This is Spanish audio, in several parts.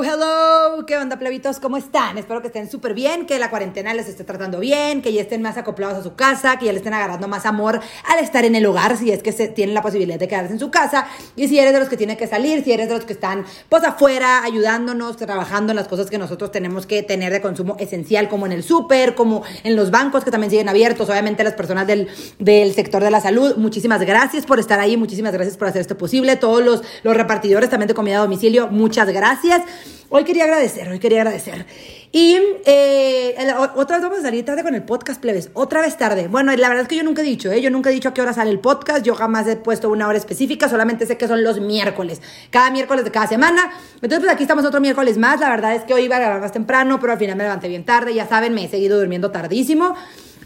Hello, ¿qué onda, plebitos? ¿Cómo están? Espero que estén súper bien, que la cuarentena les esté tratando bien, que ya estén más acoplados a su casa, que ya le estén agarrando más amor al estar en el hogar, si es que se, tienen la posibilidad de quedarse en su casa, y si eres de los que tienen que salir, si eres de los que están pues afuera ayudándonos, trabajando en las cosas que nosotros tenemos que tener de consumo esencial, como en el súper, como en los bancos que también siguen abiertos, obviamente las personas del, del sector de la salud, muchísimas gracias por estar ahí, muchísimas gracias por hacer esto posible, todos los, los repartidores también de comida a domicilio, muchas gracias. Hoy quería agradecer, hoy quería agradecer. Y eh, otra vez vamos a salir tarde con el podcast, plebes. Otra vez tarde. Bueno, la verdad es que yo nunca he dicho, ¿eh? Yo nunca he dicho a qué hora sale el podcast. Yo jamás he puesto una hora específica. Solamente sé que son los miércoles. Cada miércoles de cada semana. Entonces, pues aquí estamos otro miércoles más. La verdad es que hoy iba a grabar más temprano, pero al final me levanté bien tarde. Ya saben, me he seguido durmiendo tardísimo.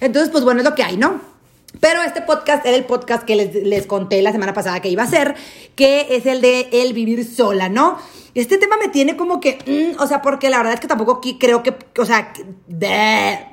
Entonces, pues bueno, es lo que hay, ¿no? Pero este podcast era el podcast que les, les, conté la semana pasada que iba a ser, que es el de el vivir sola, ¿no? Este tema me tiene como que, mm, o sea, porque la verdad es que tampoco creo que, o sea,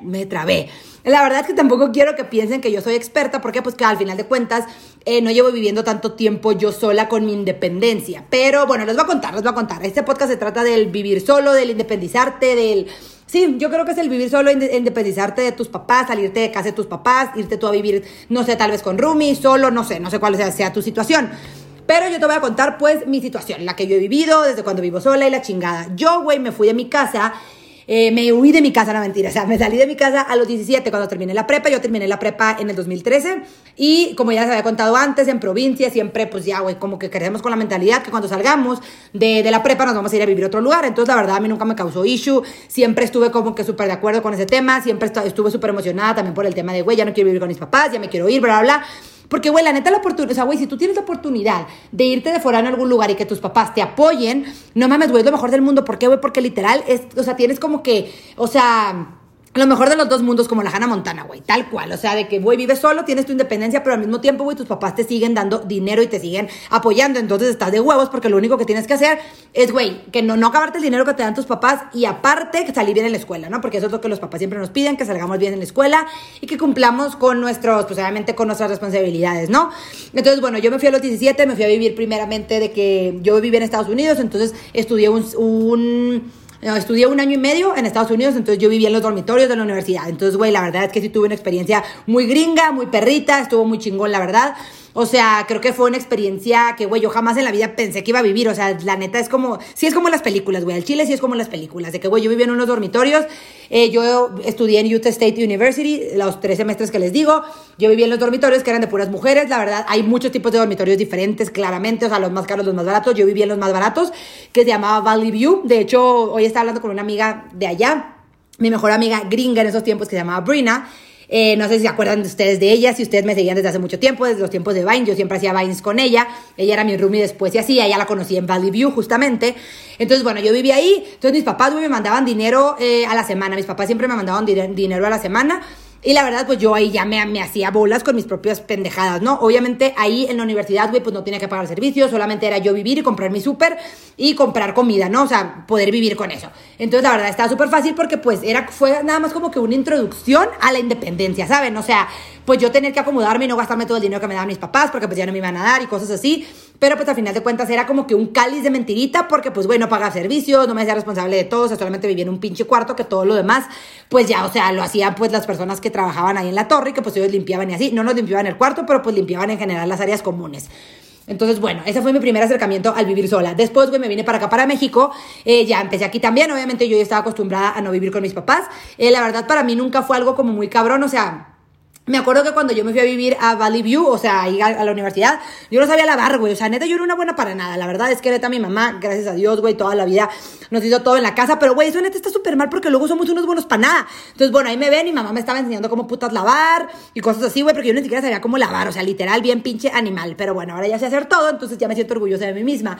me trabé. La verdad es que tampoco quiero que piensen que yo soy experta, porque pues que al final de cuentas eh, no llevo viviendo tanto tiempo yo sola con mi independencia. Pero bueno, les voy a contar, les voy a contar. Este podcast se trata del vivir solo, del independizarte, del... Sí, yo creo que es el vivir solo, independizarte de tus papás, salirte de casa de tus papás, irte tú a vivir, no sé, tal vez con Rumi, solo, no sé, no sé cuál sea, sea tu situación. Pero yo te voy a contar, pues, mi situación, la que yo he vivido desde cuando vivo sola y la chingada. Yo, güey, me fui de mi casa. Eh, me huí de mi casa, no mentira, o sea, me salí de mi casa a los 17 cuando terminé la prepa, yo terminé la prepa en el 2013 y como ya les había contado antes, en provincia siempre pues ya, güey, como que crecemos con la mentalidad que cuando salgamos de, de, la prepa nos vamos a ir a vivir a otro lugar, entonces la verdad a mí nunca me causó issue, siempre estuve como que súper de acuerdo con ese tema, siempre estuve súper emocionada también por el tema de, güey, ya no quiero vivir con mis papás, ya me quiero ir, bla, bla, bla. Porque, güey, la neta, la oportunidad, o sea, güey, si tú tienes la oportunidad de irte de fuera en algún lugar y que tus papás te apoyen, no mames, güey, es lo mejor del mundo. ¿Por qué, güey? Porque literal, es, o sea, tienes como que, o sea lo mejor de los dos mundos como la Hannah Montana, güey, tal cual. O sea, de que, güey, vives solo, tienes tu independencia, pero al mismo tiempo, güey, tus papás te siguen dando dinero y te siguen apoyando. Entonces estás de huevos porque lo único que tienes que hacer es, güey, que no, no acabarte el dinero que te dan tus papás y aparte salir bien en la escuela, ¿no? Porque eso es lo que los papás siempre nos piden, que salgamos bien en la escuela y que cumplamos con nuestros, pues obviamente con nuestras responsabilidades, ¿no? Entonces, bueno, yo me fui a los 17, me fui a vivir primeramente de que yo vivía en Estados Unidos, entonces estudié un estudié un año y medio en Estados Unidos, entonces yo vivía en los dormitorios de la universidad. Entonces, güey, la verdad es que sí tuve una experiencia muy gringa, muy perrita, estuvo muy chingón, la verdad. O sea, creo que fue una experiencia que, güey, yo jamás en la vida pensé que iba a vivir. O sea, la neta es como, sí es como las películas, güey. El Chile sí es como las películas. De que, güey, yo vivía en unos dormitorios. Eh, yo estudié en Utah State University, los tres semestres que les digo. Yo vivía en los dormitorios que eran de puras mujeres. La verdad, hay muchos tipos de dormitorios diferentes, claramente. O sea, los más caros, los más baratos. Yo vivía en los más baratos, que se llamaba Valley View. De hecho, hoy estaba hablando con una amiga de allá. Mi mejor amiga gringa en esos tiempos que se llamaba Brina. Eh, no sé si se acuerdan de ustedes de ella, si ustedes me seguían desde hace mucho tiempo, desde los tiempos de Vine, yo siempre hacía Vines con ella, ella era mi roomie después y así, ella la conocí en Valley View justamente. Entonces, bueno, yo vivía ahí, entonces mis papás me mandaban dinero eh, a la semana, mis papás siempre me mandaban dinero a la semana. Y la verdad, pues yo ahí ya me, me, hacía bolas con mis propias pendejadas, ¿no? Obviamente ahí en la universidad, güey, pues no tenía que pagar servicios, solamente era yo vivir y comprar mi súper y comprar comida, ¿no? O sea, poder vivir con eso. Entonces, la verdad, estaba súper fácil porque pues era, fue nada más como que una introducción a la independencia, ¿saben? O sea, pues yo tener que acomodarme y no gastarme todo el dinero que me daban mis papás porque pues ya no me iban a dar y cosas así. Pero pues al final de cuentas era como que un cáliz de mentirita porque pues bueno, pagaba servicios, no me hacía responsable de todo, o sea, solamente vivía en un pinche cuarto que todo lo demás pues ya, o sea, lo hacían pues las personas que trabajaban ahí en la torre y que pues ellos limpiaban y así. No nos limpiaban el cuarto, pero pues limpiaban en general las áreas comunes. Entonces, bueno, ese fue mi primer acercamiento al vivir sola. Después, güey, me vine para acá, para México. Eh, ya empecé aquí también. Obviamente, yo ya estaba acostumbrada a no vivir con mis papás. Eh, la verdad, para mí nunca fue algo como muy cabrón. O sea, me acuerdo que cuando yo me fui a vivir a Valley View, o sea, ahí a, la universidad, yo no sabía lavar, güey. O sea, neta, yo era una buena para nada. La verdad es que neta, mi mamá, gracias a Dios, güey, toda la vida nos hizo todo en la casa. Pero, güey, eso neta está súper mal porque luego somos unos buenos para nada. Entonces, bueno, ahí me ven y mamá me estaba enseñando cómo putas lavar y cosas así, güey, porque yo ni siquiera sabía cómo lavar. O sea, literal, bien pinche animal. Pero bueno, ahora ya sé hacer todo, entonces ya me siento orgullosa de mí misma.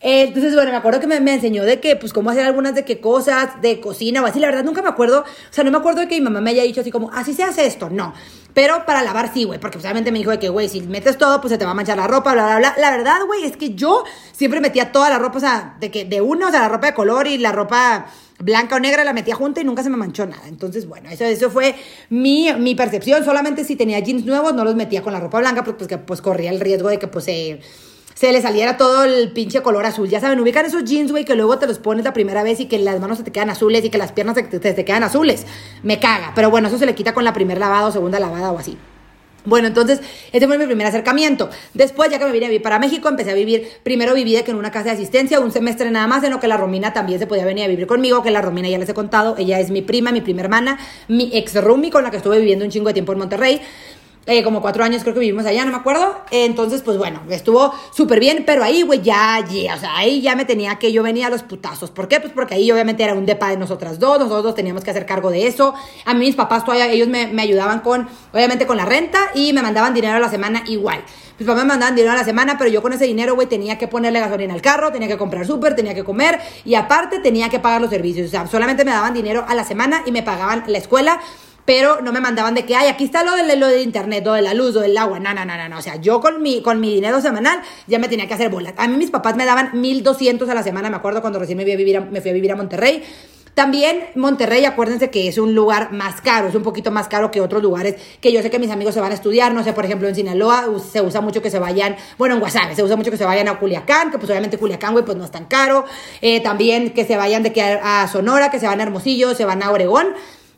Entonces, bueno, me acuerdo que me, enseñó de que, pues, cómo hacer algunas de qué cosas, de cocina o así. La verdad, nunca me acuerdo. O sea, no me acuerdo de que mi mamá me haya dicho así como, así se hace esto. No. Pero para lavar sí, güey. Porque obviamente me dijo de que, güey, si metes todo, pues se te va a manchar la ropa, bla, bla, bla. La verdad, güey, es que yo siempre metía toda la ropa, o sea, de que de uno, o sea, la ropa de color y la ropa blanca o negra la metía junta y nunca se me manchó nada. Entonces, bueno, eso, eso fue mi, mi percepción. Solamente si tenía jeans nuevos, no los metía con la ropa blanca, pues, pues, que, pues corría el riesgo de que, pues, se se le saliera todo el pinche color azul. Ya saben, ubican esos jeans, güey, que luego te los pones la primera vez y que las manos se te quedan azules y que las piernas se te, quedan azules. Me caga. Pero bueno, eso se le quita con la primera lavada o segunda lavada o así. Bueno, entonces, ese fue mi primer acercamiento. Después, ya que me vine a vivir para México, empecé a vivir, primero viví de que en una casa de asistencia, un semestre nada más, en lo que la Romina también se podía venir a vivir conmigo, que la Romina ya les he contado, ella es mi prima, mi prima hermana, mi ex roomie con la que estuve viviendo un chingo de tiempo en Monterrey. Eh, como cuatro años creo que vivimos allá, no me acuerdo. Entonces, pues bueno, estuvo súper bien, pero ahí, güey, ya, ya, o sea, ahí ya me tenía que yo venía a los putazos. ¿Por qué? Pues porque ahí obviamente era un depa de nosotras dos, nosotros dos teníamos que hacer cargo de eso. A mí mis papás todavía, ellos me, me ayudaban con, obviamente con la renta y me mandaban dinero a la semana igual. Mis papás me mandaban dinero a la semana, pero yo con ese dinero, güey, tenía que ponerle gasolina al carro, tenía que comprar súper, tenía que comer y aparte tenía que pagar los servicios. O sea, solamente me daban dinero a la semana y me pagaban la escuela pero no me mandaban de que, ay, aquí está lo de, lo de internet, lo de la luz, lo del agua, no, no, no, no, o sea, yo con mi, con mi dinero semanal ya me tenía que hacer bolas. A mí mis papás me daban 1200 a la semana, me acuerdo cuando recién me fui a vivir a, me fui a, vivir a Monterrey. También Monterrey, acuérdense que es un lugar más caro, es un poquito más caro que otros lugares que yo sé que mis amigos se van a estudiar, no sé, por ejemplo, en Sinaloa se usa mucho que se vayan, bueno, en Guasave se usa mucho que se vayan a Culiacán, que pues obviamente Culiacán, güey, pues no es tan caro. Eh, también que se vayan de que a Sonora, que se van a Hermosillo, se van a Oregón,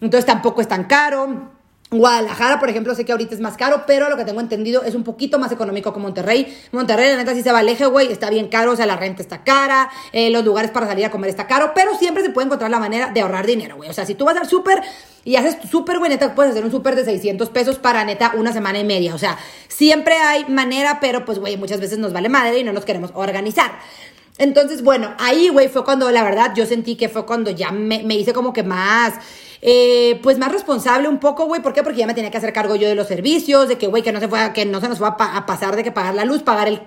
entonces tampoco es tan caro. Guadalajara, por ejemplo, sé que ahorita es más caro, pero lo que tengo entendido es un poquito más económico que Monterrey. Monterrey, la neta, sí se va eje, güey, está bien caro, o sea, la renta está cara, eh, los lugares para salir a comer está caro, pero siempre se puede encontrar la manera de ahorrar dinero, güey. O sea, si tú vas al súper y haces súper, güey, neta, puedes hacer un súper de 600 pesos para neta una semana y media. O sea, siempre hay manera, pero pues, güey, muchas veces nos vale madre y no nos queremos organizar. Entonces, bueno, ahí, güey, fue cuando la verdad yo sentí que fue cuando ya me, me hice como que más eh, pues más responsable un poco, güey. ¿Por qué? Porque ya me tenía que hacer cargo yo de los servicios, de que, güey, que no se que no se nos fue a, pasar de que pagar la luz, pagar el,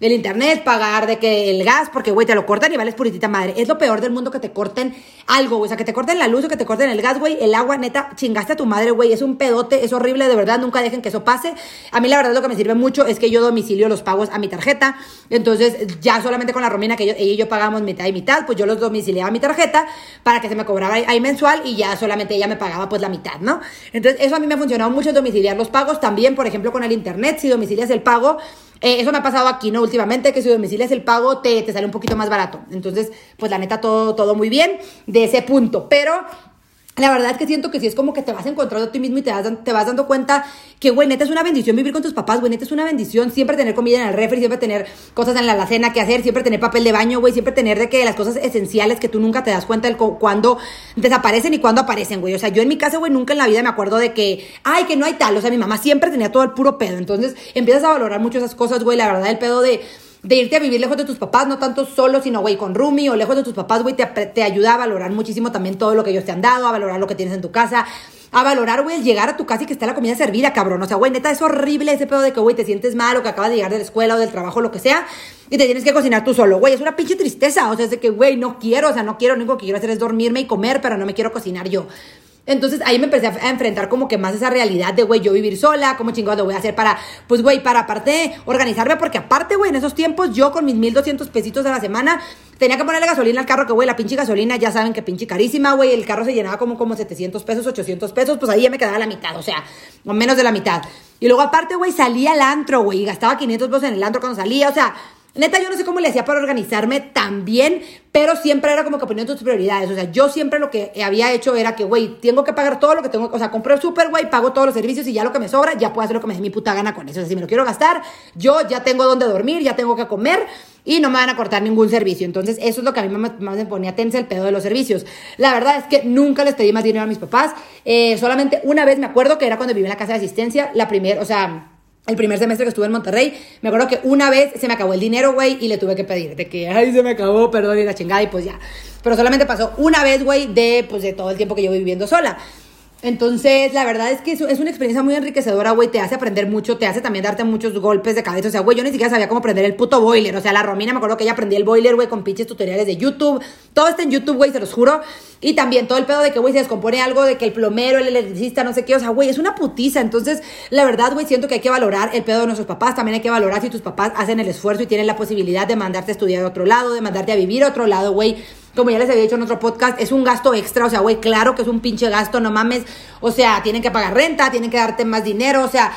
el, internet, pagar de que el gas, porque, güey, te lo cortan y vales puritita madre. Es lo peor del mundo que te corten algo, güey. O sea, que te corten la luz o que te corten el gas, güey. El agua, neta, chingaste a tu madre, güey. Es un pedote, es horrible, de verdad. Nunca dejen que eso pase. A mí, la verdad, lo que me sirve mucho es que yo domicilio los pagos a mi tarjeta. Entonces, ya solamente con la Romina, que ella y yo pagamos mitad y mitad, pues yo los domiciliaba a mi tarjeta para que se me cobrara ahí mensual y ya solamente ella me pagaba pues la mitad, ¿no? Entonces eso a mí me ha funcionado mucho domiciliar los pagos, también por ejemplo con el internet, si domicilias el pago, eh, eso me ha pasado aquí, ¿no? Últimamente, que si domicilias el pago te, te, sale un poquito más barato. Entonces, pues la neta, todo, todo muy bien de ese punto. Pero la verdad es que siento que sí es como que te vas encontrando a ti mismo y te vas, te vas dando cuenta que, güey, neta es una bendición vivir con tus papás, güey, neta es una bendición siempre tener comida en el refri, siempre tener cosas en la alacena que hacer, siempre tener papel de baño, güey, siempre tener de que las cosas esenciales que tú nunca te das cuenta de cuando desaparecen y cuando aparecen, güey. O sea, yo en mi casa, güey, nunca en la vida me acuerdo de que, ay, que no hay tal. O sea, mi mamá siempre tenía todo el puro pedo. Entonces empiezas a valorar mucho esas cosas, güey, la verdad, el pedo de de irte a vivir lejos de tus papás, no tanto solo, sino, güey, con Rumi o lejos de tus papás, güey, te, te ayuda a valorar muchísimo también todo lo que ellos te han dado, a valorar lo que tienes en tu casa, a valorar, güey, llegar a tu casa y que esté la comida servida, cabrón. O sea, güey, neta, es horrible ese pedo de que, güey, te sientes mal o que acabas de llegar de la escuela o del trabajo, lo que sea, y te tienes que cocinar tú solo, güey. Es una pinche tristeza. O sea, es de que, güey, no quiero, o sea, no quiero, lo único que quiero hacer es dormirme y comer, pero no me quiero cocinar yo. Entonces ahí me empecé a, enfrentar como que más esa realidad de, güey, yo vivir sola, cómo chingados lo voy a hacer para, pues, güey, para aparte organizarme, porque aparte, güey, en esos tiempos yo con mis 1200 pesitos a la semana tenía que ponerle gasolina al carro, que, güey, la pinche gasolina ya saben que pinche carísima, güey, el carro se llenaba como, como 700 pesos, 800 pesos, pues ahí ya me quedaba la mitad, o sea, o menos de la mitad. Y luego aparte, güey, salía al antro, güey, y gastaba 500 pesos en el antro cuando salía, o sea... Neta, yo no sé cómo le hacía para organizarme tan bien, pero siempre era como que poniendo tus prioridades. O sea, yo siempre lo que había hecho era que, güey, tengo que pagar todo lo que tengo. O sea, compré el súper, güey, pago todos los servicios y ya lo que me sobra, ya puedo hacer lo que me dé mi puta gana con eso. O sea, si me lo quiero gastar, yo ya tengo donde dormir, ya tengo que comer y no me van a cortar ningún servicio. Entonces, eso es lo que a mí más me ponía tensa el pedo de los servicios. La verdad es que nunca les pedí más dinero a mis papás. Eh, solamente una vez me acuerdo que era cuando viví en la casa de asistencia, la primera, o sea el primer semestre que estuve en Monterrey, me acuerdo que una vez se me acabó el dinero, güey, y le tuve que pedir de que, ay, se me acabó, perdón, y la chingada, y pues ya. Pero solamente pasó una vez, güey, de, pues, de todo el tiempo que yo viviendo sola. Entonces, la verdad es que es una experiencia muy enriquecedora, güey. Te hace aprender mucho, te hace también darte muchos golpes de cabeza. O sea, güey, yo ni siquiera sabía cómo aprender el puto boiler. O sea, la Romina me acuerdo que ella aprendía el boiler, güey, con pinches tutoriales de YouTube. Todo está en YouTube, güey, se los juro. Y también todo el pedo de que, güey, se descompone algo, de que el plomero, el electricista, no sé qué. O sea, güey, es una putiza. Entonces, la verdad, güey, siento que hay que valorar el pedo de nuestros papás. También hay que valorar si tus papás hacen el esfuerzo y tienen la posibilidad de mandarte a estudiar a otro lado, de mandarte a vivir a otro lado, güey como ya les había dicho en otro podcast, es un gasto extra, o sea, güey, claro que es un pinche gasto, no mames, o sea, tienen que pagar renta, tienen que darte más dinero, o sea,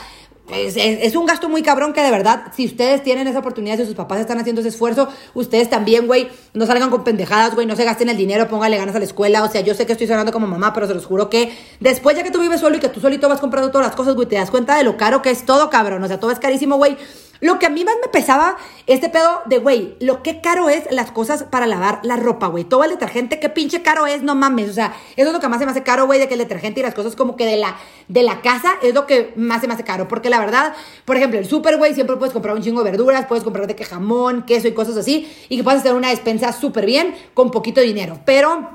es, es, un gasto muy cabrón que de verdad, si ustedes tienen esa oportunidad, si sus papás están haciendo ese esfuerzo, ustedes también, güey, no salgan con pendejadas, güey, no se gasten el dinero, póngale ganas a la escuela. O sea, yo sé que estoy sonando como mamá, pero se los juro que después ya que tú vives solo y que tú solito vas comprando todas las cosas, güey, te das cuenta de lo caro que es todo, cabrón. O sea, todo es carísimo, güey. Lo que a mí más me pesaba, este pedo de, güey, lo que caro es las cosas para lavar la ropa, güey. Todo el detergente, qué pinche caro es, no mames. O sea, eso es lo que más se me hace caro, güey, de que el detergente y las cosas como que de la, de la casa es lo que más se me hace caro. Porque la verdad, por ejemplo, el súper, güey, siempre puedes comprar un chingo de verduras, puedes comprar de que jamón, queso y cosas así. Y que puedes hacer una despensa súper bien con poquito dinero. Pero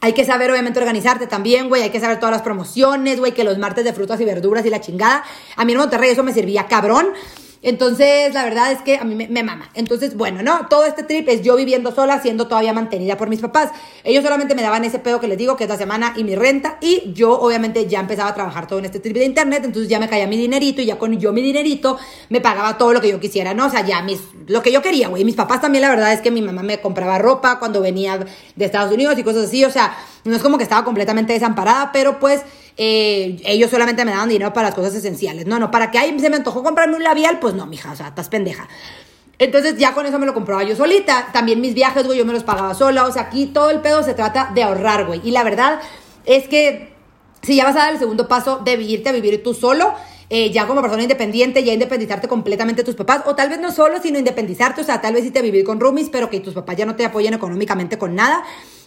hay que saber, obviamente, organizarte también, güey. Hay que saber todas las promociones, güey. Que los martes de frutas y verduras y la chingada. A mí en Monterrey eso me servía cabrón. Entonces, la verdad es que a mí me, mama. Entonces, bueno, ¿no? Todo este trip es yo viviendo sola, siendo todavía mantenida por mis papás. Ellos solamente me daban ese pedo que les digo, que es la semana y mi renta. Y yo, obviamente, ya empezaba a trabajar todo en este trip de internet. Entonces ya me caía mi dinerito y ya con yo mi dinerito me pagaba todo lo que yo quisiera, ¿no? O sea, ya mis, lo que yo quería, güey. Mis papás también, la verdad es que mi mamá me compraba ropa cuando venía de Estados Unidos y cosas así. O sea, no es como que estaba completamente desamparada, pero pues eh, ellos solamente me daban dinero para las cosas esenciales. No, no, para que ahí se me antojó comprarme un labial, pues no, mija, o sea, estás pendeja. Entonces ya con eso me lo compraba yo solita. También mis viajes, güey, yo me los pagaba sola. O sea, aquí todo el pedo se trata de ahorrar, güey. Y la verdad es que si ya vas a dar el segundo paso de irte a vivir tú solo, eh, ya como persona independiente, ya independizarte completamente de tus papás, o tal vez no solo, sino independizarte, o sea, tal vez irte a vivir con roomies, pero que tus papás ya no te apoyen económicamente con nada.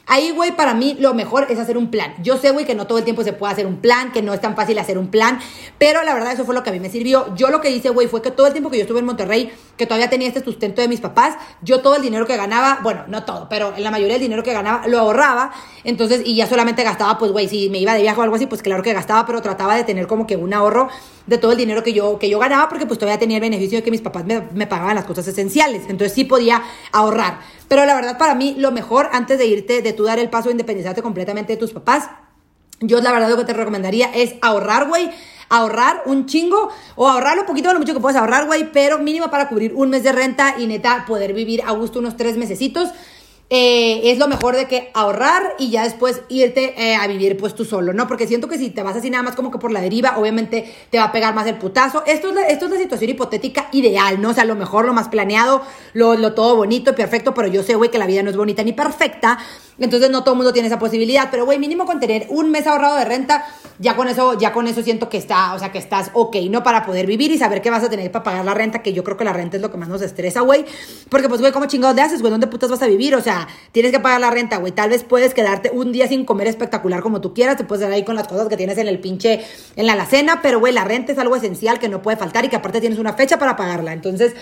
Ahí, güey, para mí lo mejor es hacer un plan. Yo sé, güey, que no todo el tiempo se puede hacer un plan, que no es tan fácil hacer un plan, pero la verdad eso fue lo que a mí me sirvió. Yo lo que hice, güey, fue que todo el tiempo que yo estuve en Monterrey, que todavía tenía este sustento de mis papás, yo todo el dinero que ganaba, bueno, no todo, pero la mayoría del dinero que ganaba lo ahorraba, entonces, y ya solamente gastaba, pues, güey, si me iba de viaje o algo así, pues claro que gastaba, pero trataba de tener como que un ahorro de todo el dinero que yo, que yo ganaba, porque pues todavía tenía el beneficio de que mis papás me, me pagaban las cosas esenciales, entonces sí podía ahorrar. Pero la verdad, para mí, lo mejor antes de irte, de tú dar el paso de independizarte completamente de tus papás, yo la verdad lo que te recomendaría es ahorrar, güey. Ahorrar un chingo o ahorrar lo poquito o lo mucho que puedas ahorrar, güey, pero mínimo para cubrir un mes de renta y neta poder vivir a gusto unos tres mesecitos. Eh, es lo mejor de que ahorrar y ya después irte eh, a vivir pues tú solo, ¿no? Porque siento que si te vas así nada más como que por la deriva, obviamente te va a pegar más el putazo. Esto es la, esto es la situación hipotética ideal, ¿no? O sea, lo mejor, lo más planeado, lo, lo todo bonito y perfecto, pero yo sé, güey, que la vida no es bonita ni perfecta. Entonces no todo el mundo tiene esa posibilidad, pero güey, mínimo con tener un mes ahorrado de renta, ya con eso, ya con eso siento que está, o sea, que estás ok, ¿no? Para poder vivir y saber qué vas a tener para pagar la renta, que yo creo que la renta es lo que más nos estresa, güey. Porque pues, güey, ¿cómo chingados le haces, güey? ¿Dónde putas vas a vivir? O sea, tienes que pagar la renta, güey. Tal vez puedes quedarte un día sin comer espectacular como tú quieras, te puedes quedar ahí con las cosas que tienes en el pinche, en la alacena, pero güey, la renta es algo esencial que no puede faltar y que aparte tienes una fecha para pagarla. Entonces,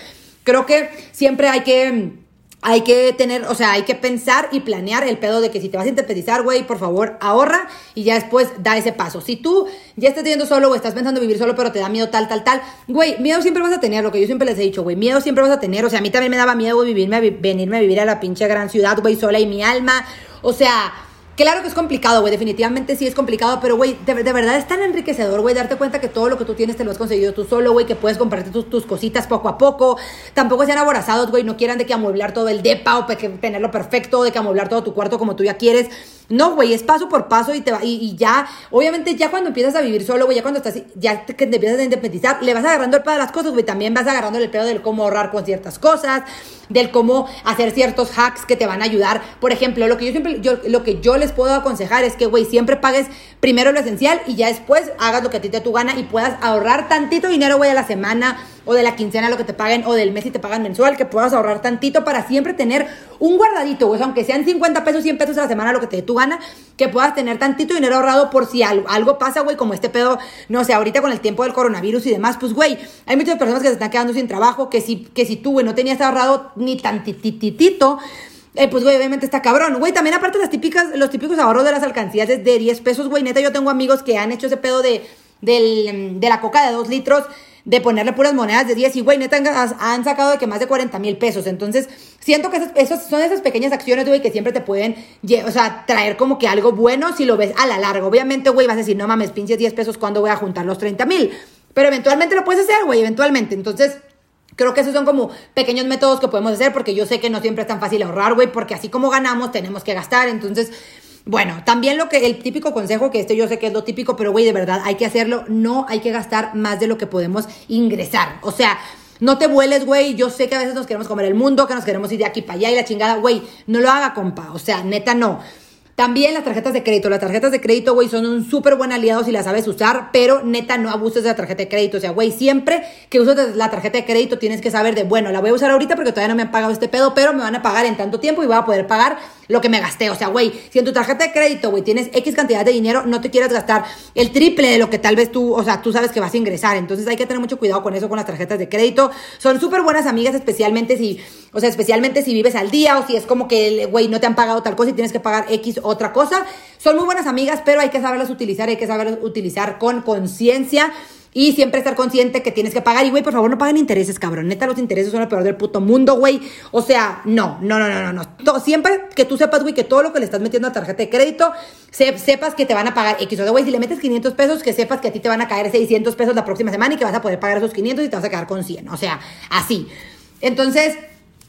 creo que siempre hay que hay que tener, o sea, hay que pensar y planear el pedo de que si te vas a independizar, güey, por favor, ahorra y ya después da ese paso. Si tú ya estás viviendo solo o estás pensando vivir solo, pero te da miedo tal, tal, tal, güey, miedo siempre vas a tener, lo que yo siempre les he dicho, güey, miedo siempre vas a tener. O sea, a mí también me daba miedo vivirme venirme a vivir a la pinche gran ciudad, güey, sola y mi alma. O sea, Claro que es complicado, güey, definitivamente sí es complicado, pero, güey, de, verdad es tan enriquecedor, güey, darte cuenta que todo lo que tú tienes te lo has conseguido tú solo, güey, que puedes comprarte tus, tus, cositas poco a poco. Tampoco sean aborazados, güey, no quieran de que amueblar todo el depa o que tenerlo perfecto, de que amueblar todo tu cuarto como tú ya quieres. No, güey, es paso por paso y te va, y, ya, obviamente ya cuando empiezas a vivir solo, güey, ya cuando estás, ya te, te empiezas a independizar, le vas agarrando el pedo de las cosas, güey, también vas agarrando el pedo del cómo ahorrar con ciertas cosas, del cómo hacer ciertos hacks que te van a ayudar. Por ejemplo, lo que yo siempre, yo, lo que yo les puedo aconsejar es que, güey, siempre pagues primero lo esencial y ya después hagas lo que a ti te tu gana y puedas ahorrar tantito dinero, güey, a la semana o de la quincena lo que te paguen o del mes si te pagan mensual, que puedas ahorrar tantito para siempre tener un guardadito, güey, aunque sean 50 pesos, 100 pesos a la semana lo que te dé tu gana, que puedas tener tantito dinero ahorrado por si algo, pasa, güey, como este pedo, no sé, ahorita con el tiempo del coronavirus y demás, pues, güey, hay muchas personas que se están quedando sin trabajo, que si, que si tú, güey, no tenías ahorrado ni tantititito, eh, pues, güey, obviamente está cabrón. Güey, también aparte las típicas, los típicos ahorros de las alcancías de 10 pesos, güey, neta, yo tengo amigos que han hecho ese pedo de, de la coca de 2 litros de ponerle puras monedas de 10 y, güey, neta, han, sacado de que más de 40 mil pesos. Entonces, siento que esas, son esas pequeñas acciones, güey, que siempre te pueden, o sea, traer como que algo bueno si lo ves a la larga. Obviamente, güey, vas a decir, no mames, pinches 10 pesos, ¿cuándo voy a juntar los 30 mil? Pero eventualmente lo puedes hacer, güey, eventualmente. Entonces, Creo que esos son como pequeños métodos que podemos hacer porque yo sé que no siempre es tan fácil ahorrar, güey, porque así como ganamos tenemos que gastar. Entonces, Bueno, también lo que el típico consejo que este yo sé que es lo típico, pero güey, de verdad hay que hacerlo, no hay que gastar más de lo que podemos ingresar. O sea, no te vueles, güey. Yo sé que a veces nos queremos comer el mundo, que nos queremos ir de aquí para allá y la chingada, güey. No lo haga, compa. O sea, neta, no. También las tarjetas de crédito. Las tarjetas de crédito, güey, son un súper buen aliado si las sabes usar, pero neta, no abuses de la tarjeta de crédito. O sea, güey, siempre que uses la tarjeta de crédito tienes que saber de, bueno, la voy a usar ahorita porque todavía no me han pagado este pedo, pero me van a pagar en tanto tiempo y voy a poder pagar lo que me gasté. O sea, güey, si en tu tarjeta de crédito, güey, tienes X cantidad de dinero, no te quieras gastar el triple de lo que tal vez tú, o sea, tú sabes que vas a ingresar. Entonces hay que tener mucho cuidado con eso, con las tarjetas de crédito. Son súper buenas amigas, especialmente si, o sea, especialmente si vives al día o si es como que, güey, no te han pagado tal cosa y tienes que pagar X otra cosa. Son muy buenas amigas, pero hay que saberlas utilizar, hay que saberlas utilizar con conciencia. Y siempre estar consciente que tienes que pagar. Y, güey, por favor, no paguen intereses, cabrón. Neta, los intereses son lo peor del puto mundo, güey. O sea, no, no, no, no, no. no. Siempre que tú sepas, güey, que todo lo que le estás metiendo a tarjeta de crédito, sepas que te van a pagar X. O sea, güey, si le metes 500 pesos, que sepas que a ti te van a caer 600 pesos la próxima semana y que vas a poder pagar esos 500 y te vas a quedar con 100. O sea, así. Entonces...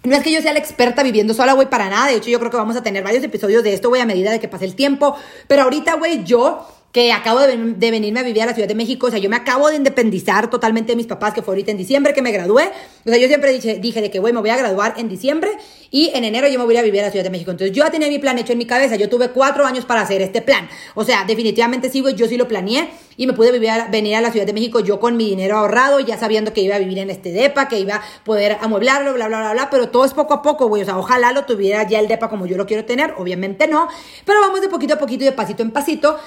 No es que yo sea la experta viviendo sola, güey, para nada. De hecho, yo creo que vamos a tener varios episodios de esto, güey, a medida de que pase el tiempo. Pero ahorita, güey, yo que acabo de, venirme a vivir a la Ciudad de México, o sea, yo me acabo de independizar totalmente de mis papás, que fue ahorita en diciembre que me gradué, o sea, yo siempre dije, dije de que, güey, me voy a graduar en diciembre y en enero yo me voy a vivir a la Ciudad de México, entonces yo ya tenía mi plan hecho en mi cabeza, yo tuve cuatro años para hacer este plan, o sea, definitivamente sí, güey, yo sí lo planeé y me pude vivir, venir a la Ciudad de México yo con mi dinero ahorrado, ya sabiendo que iba a vivir en este depa, que iba a poder amueblarlo, bla, bla, bla, bla, pero todo es poco a poco, güey, o sea, ojalá lo tuviera ya el depa como yo lo quiero tener, obviamente no, pero vamos de poquito a poquito y de pasito en pasito,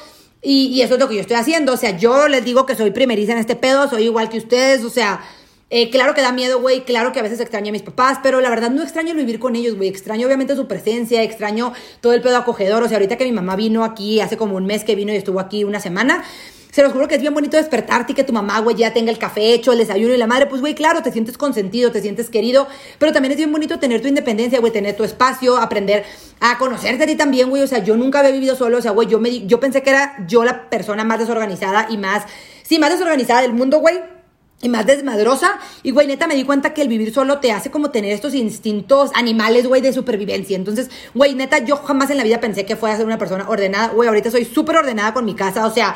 y, eso es lo que yo estoy haciendo. O sea, yo les digo que soy primeriza en este pedo, soy igual que ustedes. O sea, eh, claro que da miedo, güey. Claro que a veces extraño a mis papás, pero la verdad no extraño vivir con ellos, güey. Extraño obviamente su presencia, extraño todo el pedo acogedor. O sea, ahorita que mi mamá vino aquí, hace como un mes que vino y estuvo aquí una semana. Se los juro que es bien bonito despertarte y que tu mamá, güey, ya tenga el café hecho, el desayuno y la madre. Pues, güey, claro, te sientes consentido, te sientes querido. Pero también es bien bonito tener tu independencia, güey, tener tu espacio, aprender a conocerte a ti también, güey. O sea, yo nunca había vivido solo. O sea, güey, yo, me, yo pensé que era yo la persona más desorganizada y más, sí, más desorganizada del mundo, güey y más desmadrosa. Y, güey, neta, me di cuenta que el vivir solo te hace como tener estos instintos animales, güey, de supervivencia. Entonces, güey, neta, yo jamás en la vida pensé que fuera a ser una persona ordenada. Güey, ahorita soy súper ordenada con mi casa. O sea,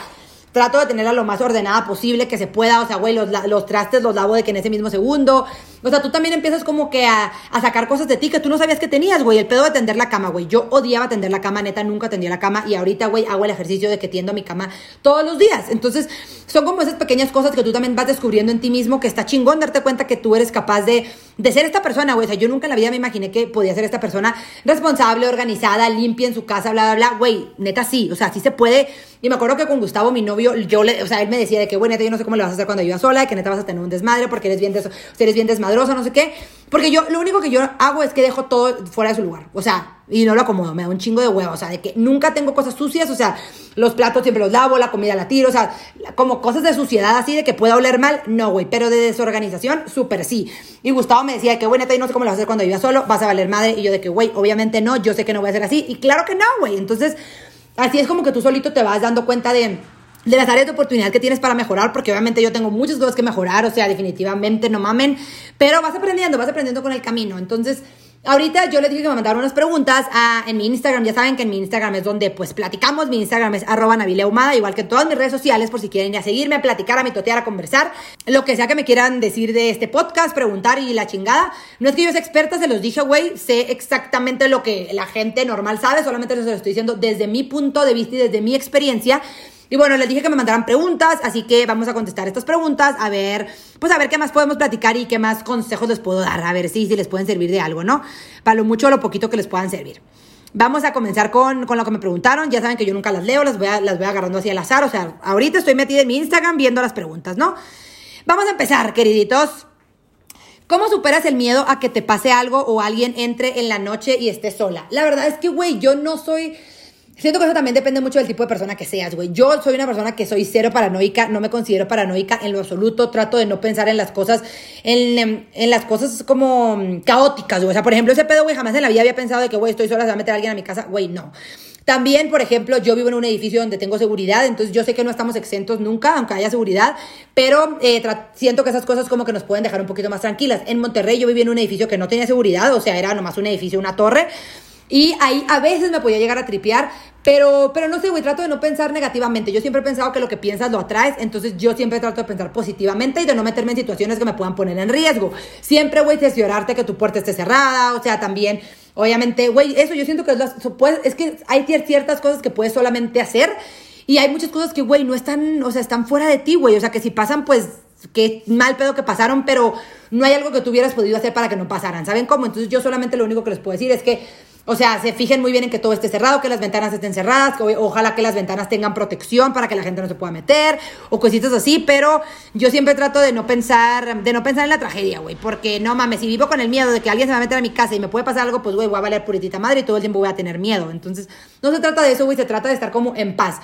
trato de tenerla lo más ordenada posible que se pueda. O sea, güey, los, los, trastes los lavo de que en ese mismo segundo. O sea, tú también empiezas como que a, a, sacar cosas de ti que tú no sabías que tenías, güey. El pedo de tender la cama, güey. Yo odiaba tender la cama, neta, nunca tendía la cama. Y ahorita, güey, hago el ejercicio de que tiendo mi cama todos los días. Entonces, son como esas pequeñas cosas que tú también vas descubriendo en ti mismo que está chingón darte cuenta que tú eres capaz de, de ser esta persona, güey. O sea, yo nunca en la vida me imaginé que podía ser esta persona responsable, organizada, limpia en su casa, bla, bla, bla. Güey, neta, sí. O sea, sí se puede. Y me acuerdo que con Gustavo, mi novio, yo le, o sea, él me decía de que, güey, neta, yo no sé cómo le vas a hacer cuando viva sola, que neta vas a tener un desmadre porque eres bien, des, eres bien no sé qué. Porque yo, lo único que yo hago es que dejo todo fuera de su lugar. O sea, y no lo acomodo, me da un chingo de huevo. O sea, de que nunca tengo cosas sucias, o sea, los platos siempre los lavo, la comida la tiro, o sea, como cosas de suciedad así, de que pueda oler mal, no, güey. Pero de desorganización, súper sí. Y Gustavo me decía que, neta, y no sé cómo lo vas a hacer cuando viva solo, vas a valer madre. Y yo de que, güey, obviamente no, yo sé que no voy a ser así. Y claro que no, güey. Entonces, así es como que tú solito te vas dando cuenta de de las áreas de oportunidad que tienes para mejorar, porque obviamente yo tengo muchas cosas que mejorar, o sea, definitivamente no mamen, pero vas aprendiendo, vas aprendiendo con el camino. Entonces, ahorita yo les dije que me mandaron unas preguntas a, en mi Instagram, ya saben que en mi Instagram es donde pues platicamos, mi Instagram es arroba navileumada, igual que en todas mis redes sociales, por si quieren ya seguirme, a platicar, a mitotear, a conversar, lo que sea que me quieran decir de este podcast, preguntar y la chingada. No es que yo sea experta, se los dije, güey, sé exactamente lo que la gente normal sabe, solamente se lo estoy diciendo desde mi punto de vista y desde mi experiencia. Y bueno, les dije que me mandaran preguntas, así que vamos a contestar estas preguntas, a ver, pues a ver qué más podemos platicar y qué más consejos les puedo dar, a ver si, si les pueden servir de algo, ¿no? Para lo mucho o lo poquito que les puedan servir. Vamos a comenzar con, con, lo que me preguntaron. Ya saben que yo nunca las leo, las voy, las voy agarrando así al azar. O sea, ahorita estoy metida en mi Instagram viendo las preguntas, ¿no? Vamos a empezar, queriditos. ¿Cómo superas el miedo a que te pase algo o alguien entre en la noche y esté sola? La verdad es que, güey, yo no soy Siento que eso también depende mucho del tipo de persona que seas, güey. Yo soy una persona que soy cero paranoica, no me considero paranoica en lo absoluto, trato de no pensar en las cosas, en, en las cosas como mm, caóticas, güey. O sea, por ejemplo, ese pedo, güey, jamás en la vida había pensado de que, güey, estoy sola, se va a meter alguien a mi casa, güey, no. También, por ejemplo, yo vivo en un edificio donde tengo seguridad, entonces yo sé que no estamos exentos nunca, aunque haya seguridad, pero eh, siento que esas cosas como que nos pueden dejar un poquito más tranquilas. En Monterrey yo viví en un edificio que no tenía seguridad, o sea, era nomás un edificio, una torre. Y ahí a veces me podía llegar a tripear, pero, pero no sé, güey, trato de no pensar negativamente. Yo siempre he pensado que lo que piensas lo atraes, entonces yo siempre trato de pensar positivamente y de no meterme en situaciones que me puedan poner en riesgo. Siempre, güey, cerciorarte que tu puerta esté cerrada, o sea, también, obviamente, güey, eso yo siento que es, es que hay ciertas cosas que puedes solamente hacer y hay muchas cosas que, güey, no están, o sea, están fuera de ti, güey, o sea, que si pasan, pues qué mal pedo que pasaron, pero no hay algo que tú hubieras podido hacer para que no pasaran. ¿Saben cómo? Entonces yo solamente lo único que les puedo decir es que, o sea, se fijen muy bien en que todo esté cerrado, que las ventanas estén cerradas, que ojalá que las ventanas tengan protección para que la gente no se pueda meter o cositas así, pero yo siempre trato de no pensar, de no pensar en la tragedia, güey, porque no mames, si vivo con el miedo de que alguien se va a meter a mi casa y me puede pasar algo, pues güey, voy a valer puritita madre y todo el tiempo voy a tener miedo. Entonces, no se trata de eso, güey, se trata de estar como en paz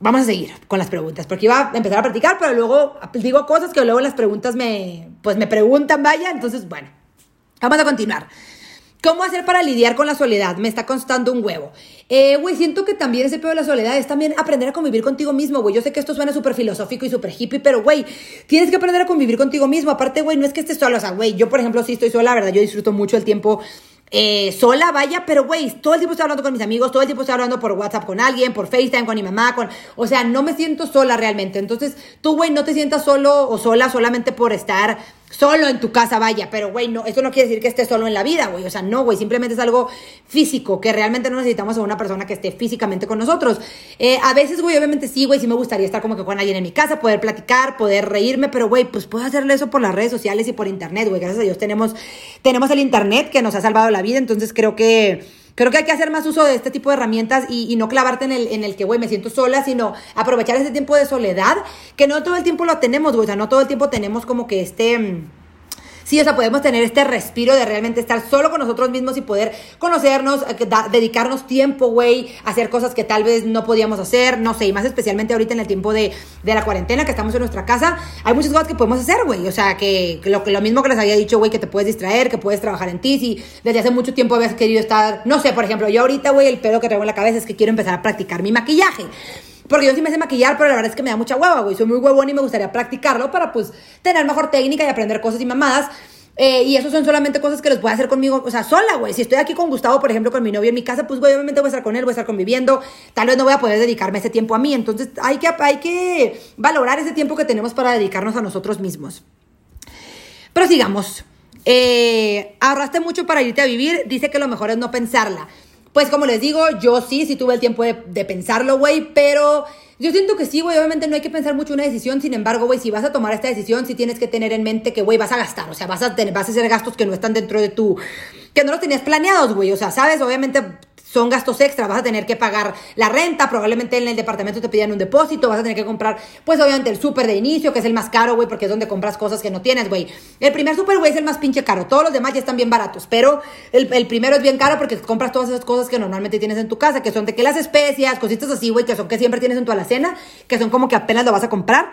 vamos a seguir con las preguntas, porque iba a empezar a practicar, pero luego digo cosas que luego las preguntas me, pues me preguntan, vaya, entonces, bueno, vamos a continuar. ¿Cómo hacer para lidiar con la soledad? Me está constando un huevo. Eh, güey, siento que también ese pedo de la soledad es también aprender a convivir contigo mismo, güey. Yo sé que esto suena súper filosófico y súper hippie, pero, güey, tienes que aprender a convivir contigo mismo. Aparte, güey, no es que estés solo, o sea, güey, yo, por ejemplo, sí estoy sola, la verdad, yo disfruto mucho el tiempo eh, sola, vaya, pero güey, todo el tiempo estoy hablando con mis amigos, todo el tiempo estoy hablando por WhatsApp con alguien, por FaceTime con mi mamá, con, o sea, no me siento sola realmente. Entonces, tú, güey, no te sientas solo o sola solamente por estar solo en tu casa, vaya, pero güey, no, eso no quiere decir que estés solo en la vida, güey, o sea, no, güey, simplemente es algo físico, que realmente no necesitamos a una persona que esté físicamente con nosotros. Eh, a veces, güey, obviamente sí, güey, sí me gustaría estar como que con alguien en mi casa, poder platicar, poder reírme, pero güey, pues puedo hacerle eso por las redes sociales y por internet, güey, gracias a Dios tenemos, tenemos el internet que nos ha salvado la vida, entonces creo que Creo que hay que hacer más uso de este tipo de herramientas y, no clavarte en el, en el que, güey, me siento sola, sino aprovechar ese tiempo de soledad, que no todo el tiempo lo tenemos, güey, o sea, no todo el tiempo tenemos como que este mm, Sí, o sea, podemos tener este respiro de realmente estar solo con nosotros mismos y poder conocernos, eh, dedicarnos tiempo, güey, hacer cosas que tal vez no podíamos hacer, no sé, y más especialmente ahorita en el tiempo de, de la cuarentena que estamos en nuestra casa, hay muchas cosas que podemos hacer, güey. O sea, que, lo, lo mismo que les había dicho, güey, que te puedes distraer, que puedes trabajar en ti, si desde hace mucho tiempo habías querido estar, no sé, por ejemplo, yo ahorita, güey, el pedo que traigo en la cabeza es que quiero empezar a practicar mi maquillaje. Porque yo sí me sé maquillar, pero la verdad es que me da mucha hueva, güey. Soy muy huevón y me gustaría practicarlo para, pues, tener mejor técnica y aprender cosas y mamadas. Eh, y eso son solamente cosas que los voy a hacer conmigo, o sea, sola, güey. Si estoy aquí con Gustavo, por ejemplo, con mi novio en mi casa, pues, güey, obviamente voy a estar con él, voy a estar conviviendo. Tal vez no voy a poder dedicarme ese tiempo a mí. Entonces, hay que, hay que valorar ese tiempo que tenemos para dedicarnos a nosotros mismos. Pero sigamos. Eh, ahorraste mucho para irte a vivir. Dice que lo mejor es no pensarla. Pues, como les digo, yo sí, sí tuve el tiempo de, de pensarlo, güey, pero yo siento que sí, güey, obviamente no hay que pensar mucho una decisión, sin embargo, güey, si vas a tomar esta decisión, sí tienes que tener en mente que, güey, vas a gastar, o sea, vas a, vas a hacer gastos que no están dentro de tu, que no los tenías planeados, güey, o sea, sabes, obviamente son gastos extra, vas a tener que pagar la renta, probablemente en el departamento te pidan un depósito, vas a tener que comprar, pues obviamente el súper de inicio, que es el más caro, güey, porque es donde compras cosas que no tienes, güey. El primer súper, güey, es el más pinche caro, todos los demás ya están bien baratos, pero el, el, primero es bien caro porque compras todas esas cosas que normalmente tienes en tu casa, que son de que las especias, cositas así, güey, que son que siempre tienes en tu que son como que apenas lo vas a comprar.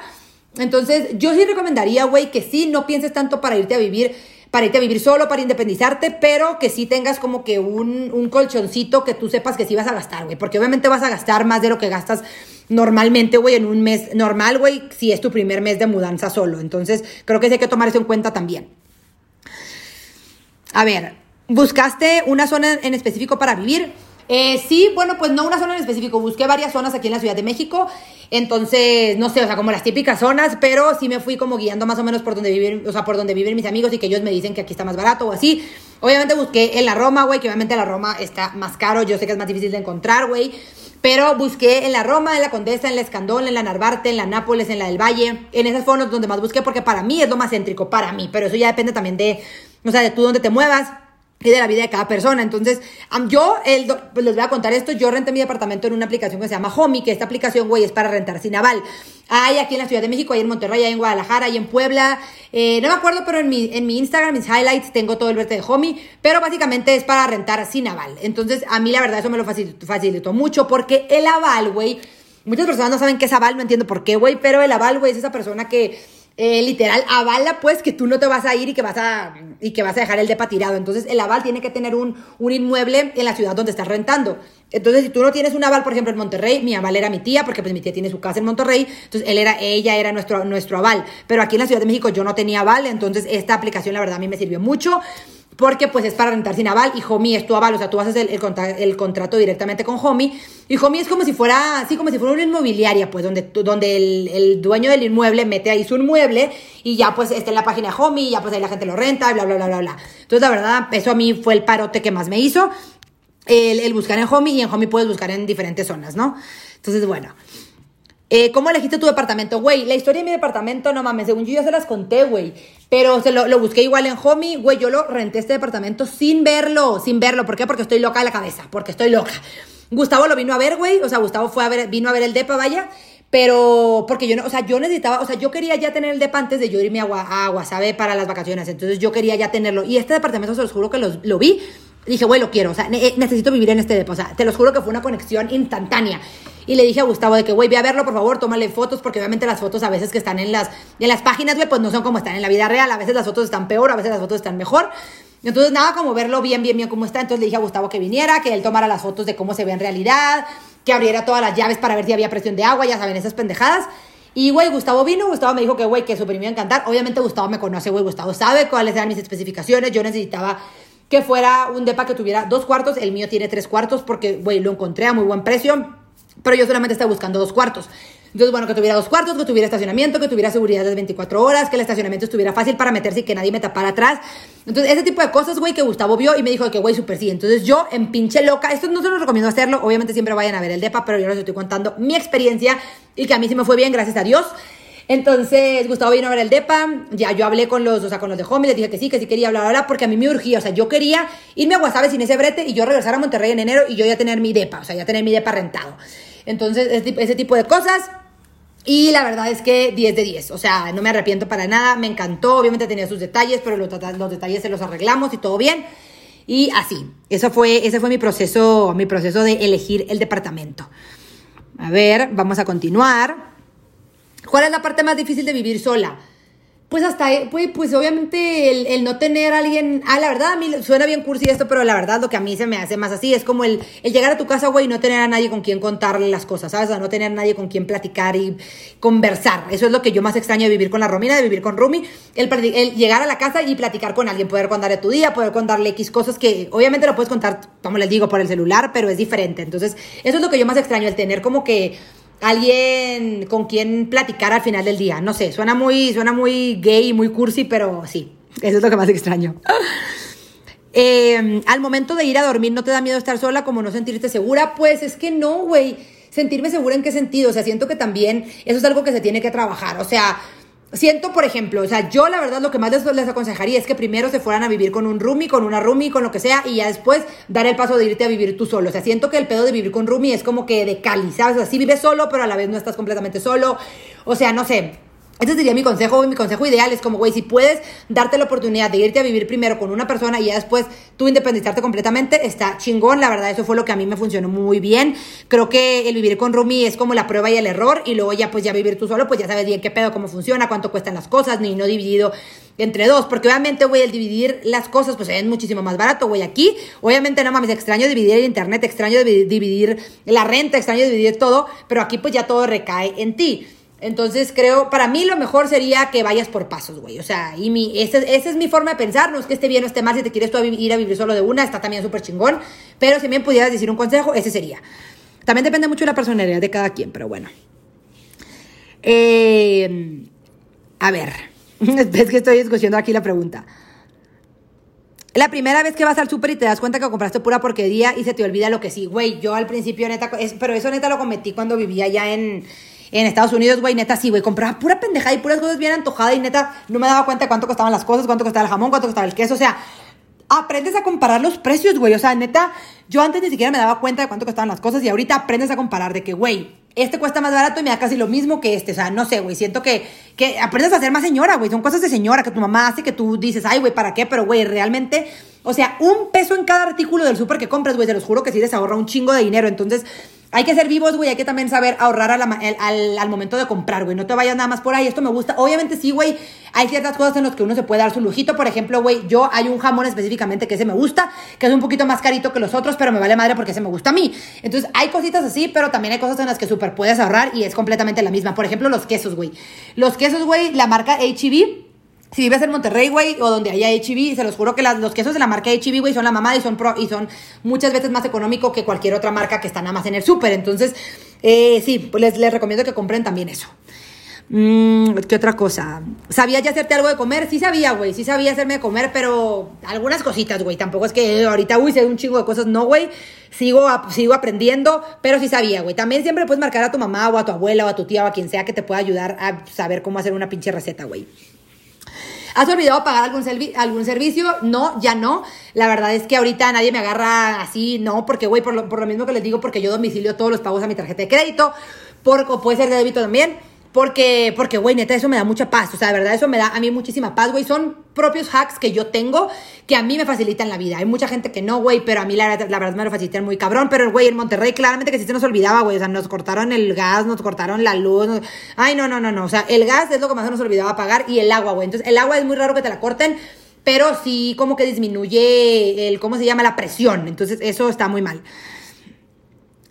Entonces, yo sí recomendaría, güey, que sí no pienses tanto para irte a vivir para irte a vivir solo, para independizarte, pero que sí tengas como que un, un colchoncito que tú sepas que sí vas a gastar, güey. Porque obviamente vas a gastar más de lo que gastas normalmente, güey, en un mes normal, güey, si es tu primer mes de mudanza solo. Entonces, creo que sí hay que tomar eso en cuenta también. A ver, ¿buscaste una zona en específico para vivir? Eh, sí, bueno, pues no una zona en específico, busqué varias zonas aquí en la Ciudad de México, entonces, no sé, o sea, como las típicas zonas, pero sí me fui como guiando más o menos por donde viven, o sea, por donde viven mis amigos y que ellos me dicen que aquí está más barato o así. Obviamente busqué en la Roma, güey, que obviamente la Roma está más caro, yo sé que es más difícil de encontrar, güey. Pero busqué en la Roma, en la Condesa, en la Escandón, en la Narvarte, en la Nápoles, en la del Valle. En esas zonas donde más busqué porque para mí es lo más céntrico, para mí. Pero eso ya depende también de, o sea, de tú dónde te muevas y de la vida de cada persona. Entonces, yo el, pues les voy a contar esto. Yo renté mi departamento en una aplicación que se llama Homey, que esta aplicación, güey, es para rentar sin aval. Hay aquí en la Ciudad de México, hay en Monterrey, hay en Guadalajara, hay en Puebla. Eh, no me acuerdo, pero en mi, en mi Instagram, mis highlights, tengo todo el verte de Homey. Pero básicamente es para rentar sin aval. Entonces, a mí la verdad eso me lo facilitó, facilitó mucho porque el aval, güey, muchas personas no saben qué es aval, no entiendo por qué, güey, pero el aval, güey, es esa persona que eh, literal avala pues que tú no te vas a ir y que vas a y que vas a dejar el depa tirado. Entonces el aval tiene que tener un, un inmueble en la ciudad donde estás rentando. Entonces si tú no tienes un aval, por ejemplo, en Monterrey, mi aval era mi tía, porque pues mi tía tiene su casa en Monterrey, entonces él era, ella era nuestro, nuestro aval. Pero aquí en la Ciudad de México yo no tenía aval, entonces esta aplicación la verdad a mí me sirvió mucho. Porque pues es para rentar sin aval y Homie es tu aval, o sea, tú haces el, el, contrato directamente con Homie y Homie es como si fuera, así como si fuera una inmobiliaria, pues donde, donde el, dueño del inmueble mete ahí su inmueble y ya pues está en la página Homie ya pues ahí la gente lo renta bla, bla, bla, bla, bla. Entonces la verdad, eso a mí fue el parote que más me hizo, el, el buscar en Homie y en Homie puedes buscar en diferentes zonas, ¿no? Entonces, bueno. Eh, ¿Cómo elegiste tu departamento? Güey, la historia de mi departamento, no mames, según yo ya se las conté, güey. Pero se lo, busqué igual en Homie, güey, yo lo renté este departamento sin verlo, sin verlo. ¿Por qué? Porque estoy loca de la cabeza, porque estoy loca. Gustavo lo vino a ver, güey, o sea, Gustavo fue a ver, vino a ver el depa, vaya. Pero, porque yo no, o sea, yo necesitaba, o sea, yo quería ya tener el depa antes de yo irme a, a Guasave para las vacaciones. Entonces yo quería ya tenerlo. Y este departamento, se los juro que lo vi. Dije, güey, lo quiero, o sea, necesito vivir en este depa. O sea, te los juro que fue una conexión instantánea. Y le dije a Gustavo de que, güey, ve a verlo, por favor, tómale fotos, porque obviamente las fotos a veces que están en las, en las páginas, güey, pues no son como están en la vida real. A veces las fotos están peor, a veces las fotos están mejor. Entonces, nada, como verlo bien, bien, bien cómo está. Entonces le dije a Gustavo que viniera, que él tomara las fotos de cómo se ve en realidad, que abriera todas las llaves para ver si había presión de agua, ya saben, esas pendejadas. Y, güey, Gustavo vino, Gustavo me dijo que, güey, que su me encantar. Obviamente Gustavo me conoce, güey, Gustavo sabe cuáles eran mis especificaciones. Yo necesitaba que fuera un depa que tuviera dos cuartos. El mío tiene tres cuartos porque, güey, lo encontré a muy buen precio pero yo solamente estaba buscando dos cuartos. Entonces, bueno, que tuviera dos cuartos, que tuviera estacionamiento, que tuviera seguridad de 24 horas, que el estacionamiento estuviera fácil para meterse y que nadie me tapara atrás. Entonces, ese tipo de cosas, güey, que Gustavo vio y me dijo que, güey, súper sí. Entonces, yo, en pinche loca, esto no se los recomiendo hacerlo. Obviamente, siempre vayan a ver el DEPA, pero yo les estoy contando mi experiencia y que a mí sí me fue bien, gracias a Dios. Entonces, Gustavo vino a ver el DEPA, ya yo hablé con los, o sea, con los de Home, les dije que sí, que sí quería hablar ahora, porque a mí me urgía, o sea, yo quería irme a Guasave sin ese brete y yo regresar a Monterrey en enero y yo ya tener mi DEPA, o sea, ya tener mi DEPA rentado. Entonces, ese tipo de cosas. Y la verdad es que 10 de 10, o sea, no me arrepiento para nada, me encantó, obviamente tenía sus detalles, pero los, los detalles se los arreglamos y todo bien. Y así, eso fue, ese fue mi proceso, mi proceso de elegir el departamento. A ver, vamos a continuar. ¿Cuál es la parte más difícil de vivir sola? pues hasta, pues, pues obviamente el, no tener a alguien, ah, la verdad a mí suena bien cursi esto, pero la verdad lo que a mí se me hace más así es como el, el llegar a tu casa, güey, y no tener a nadie con quien contarle las cosas, ¿sabes? O sea, no tener a nadie con quien platicar y conversar. Eso es lo que yo más extraño de vivir con la Romina, de vivir con Rumi, el, el llegar a la casa y platicar con alguien, poder contarle tu día, poder contarle X cosas que obviamente lo puedes contar, como les digo, por el celular, pero es diferente. Entonces, eso es lo que yo más extraño, el tener como que alguien con quien platicar al final del día. No sé, suena muy, suena muy gay muy cursi, pero sí, eso es lo que más extraño. Eh, al momento de ir a dormir, ¿no te da miedo estar sola como no sentirte segura? Pues es que no, güey. Sentirme segura en qué sentido? O sea, siento que también eso es algo que se tiene que trabajar. O sea, Siento, por ejemplo, o sea, yo la verdad lo que más les, les, aconsejaría es que primero se fueran a vivir con un roomie, con una roomie, con lo que sea, y ya después dar el paso de irte a vivir tú solo. O sea, siento que el pedo de vivir con roomie es como que de cali, ¿sabes? O sea, sí vives solo, pero a la vez no estás completamente solo. O sea, no sé. Ese sería mi consejo, mi consejo ideal es como, güey, si puedes darte la oportunidad de irte a vivir primero con una persona y ya después tú independizarte completamente, está chingón, la verdad, eso fue lo que a mí me funcionó muy bien. Creo que el vivir con Rumi es como la prueba y el error y luego ya pues ya vivir tú solo, pues ya sabes bien qué pedo, cómo funciona, cuánto cuestan las cosas, ni no dividido entre dos, porque obviamente, güey, el dividir las cosas, pues es muchísimo más barato, güey, aquí, obviamente, no mames, extraño dividir el internet, extraño dividir la renta, extraño dividir todo, pero aquí pues ya todo recae en ti. Entonces creo, para mí lo mejor sería que vayas por pasos, güey. O sea, y mi, esa, es mi forma de pensar. No es que esté bien o esté mal. Si te quieres tú ir a vivir solo de una, está también súper chingón. Pero si bien pudieras decir un consejo, ese sería. También depende mucho de la personalidad de cada quien, pero bueno. Eh, a ver, es que estoy discutiendo aquí la pregunta. La primera vez que vas al súper y te das cuenta que compraste pura porquería y se te olvida lo que sí, güey. Yo al principio, neta, pero eso neta lo cometí cuando vivía ya en, en Estados Unidos, güey, neta, sí, güey, compraba pura pendejada y puras cosas bien antojadas y neta, no me daba cuenta de cuánto costaban las cosas, cuánto costaba el jamón, cuánto costaba el queso, o sea, aprendes a comparar los precios, güey, o sea, neta, yo antes ni siquiera me daba cuenta de cuánto costaban las cosas y ahorita aprendes a comparar de que, güey, este cuesta más barato y me da casi lo mismo que este. O sea, no sé, güey. Siento que, que aprendes a ser más señora, güey. Son cosas de señora que tu mamá hace que tú dices, ay, güey, ¿para qué? Pero, güey, realmente, o sea, un peso en cada artículo del súper que compras, güey, se los juro que sí les ahorra un chingo de dinero. Entonces, hay que ser vivos, güey, hay que también saber ahorrar al, momento de comprar, güey. No te vayas nada más por ahí, esto me gusta. Obviamente sí, güey, hay ciertas cosas en las que uno se puede dar su lujito. Por ejemplo, güey, yo hay un jamón específicamente que ese me gusta, que es un poquito más carito que los otros, pero me vale madre porque ese me gusta a mí. Entonces, hay cositas así, pero también hay cosas en las que súper puedes ahorrar y es completamente la misma. Por ejemplo, los quesos, güey. Los quesos, güey, la marca HB Si vives en Monterrey, güey, o donde haya HB, se los juro que los quesos de la marca HB, güey, son la mamá y son y son muchas veces más económico que cualquier otra marca que está nada más en el súper. Entonces, eh, sí, pues les, recomiendo que compren también eso. Mm, ¿Qué otra cosa? ¿Sabía ya hacerte algo de comer? Sí sabía, güey. Sí sabía hacerme de comer, pero algunas cositas, güey. Tampoco es que ahorita, uy, sé un chingo de cosas. No, güey. Sigo, sigo aprendiendo, pero sí sabía, güey. También siempre puedes marcar a tu mamá o a tu abuela o a tu tía o a quien sea que te pueda ayudar a saber cómo hacer una pinche receta, güey. ¿Has olvidado pagar algún, servi- algún servicio? No, ya no. La verdad es que ahorita nadie me agarra así, no, porque, güey, por lo, mismo que les digo, porque yo domicilio todos los pagos a mi tarjeta de crédito, por, puede ser de débito también, porque, porque, güey, neta, eso me da mucha paz. O sea, de verdad, eso me da a mí muchísima paz, güey. Son propios hacks que yo tengo que a mí me facilitan la vida. Hay mucha gente que no, güey, pero a mí la, la verdad me lo facilitan muy cabrón. Pero, güey, en Monterrey claramente que sí se nos olvidaba, güey. O sea, nos cortaron el gas, nos cortaron la luz. Ay, no, no, no, no. O sea, el gas es lo que más nos olvidaba pagar y el agua, güey. Entonces, el agua es muy raro que te la corten, pero sí como que disminuye el, ¿cómo se llama? La presión. Entonces, eso está muy mal.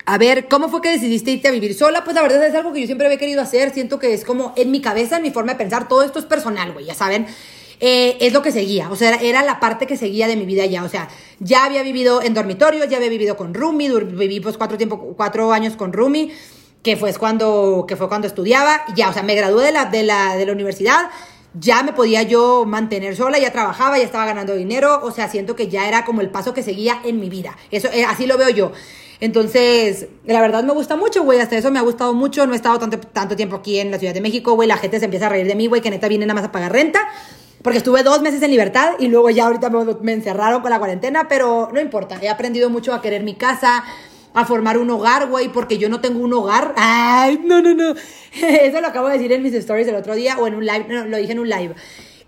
A ver, ¿cómo fue que decidiste irte a vivir sola? Pues la verdad es algo que yo siempre había querido hacer. Siento que es como en mi cabeza, en mi forma de pensar. Todo esto es personal, güey, ya saben. Eh, es lo que seguía. O sea, era, la parte que seguía de mi vida ya. O sea, ya había vivido en dormitorios, ya había vivido con Rumi. Viví pues cuatro, tiempo, cuatro años con Rumi, que fue cuando, que fue cuando estudiaba. Ya, o sea, me gradué de la, de la, de la universidad. Ya me podía yo mantener sola, ya trabajaba, ya estaba ganando dinero. O sea, siento que ya era como el paso que seguía en mi vida. Eso, eh, así lo veo yo. Entonces, la verdad me gusta mucho, güey. Hasta eso me ha gustado mucho. No he estado tanto, tanto tiempo aquí en la Ciudad de México, güey. La gente se empieza a reír de mí, güey, que neta viene nada más a pagar renta. Porque estuve dos meses en libertad y luego ya ahorita me, me encerraron con la cuarentena, pero no importa. He aprendido mucho a querer mi casa, a formar un hogar, güey, porque yo no tengo un hogar. Ay, no, no, no. Eso lo acabo de decir en mis stories el otro día o en un live. No, lo dije en un live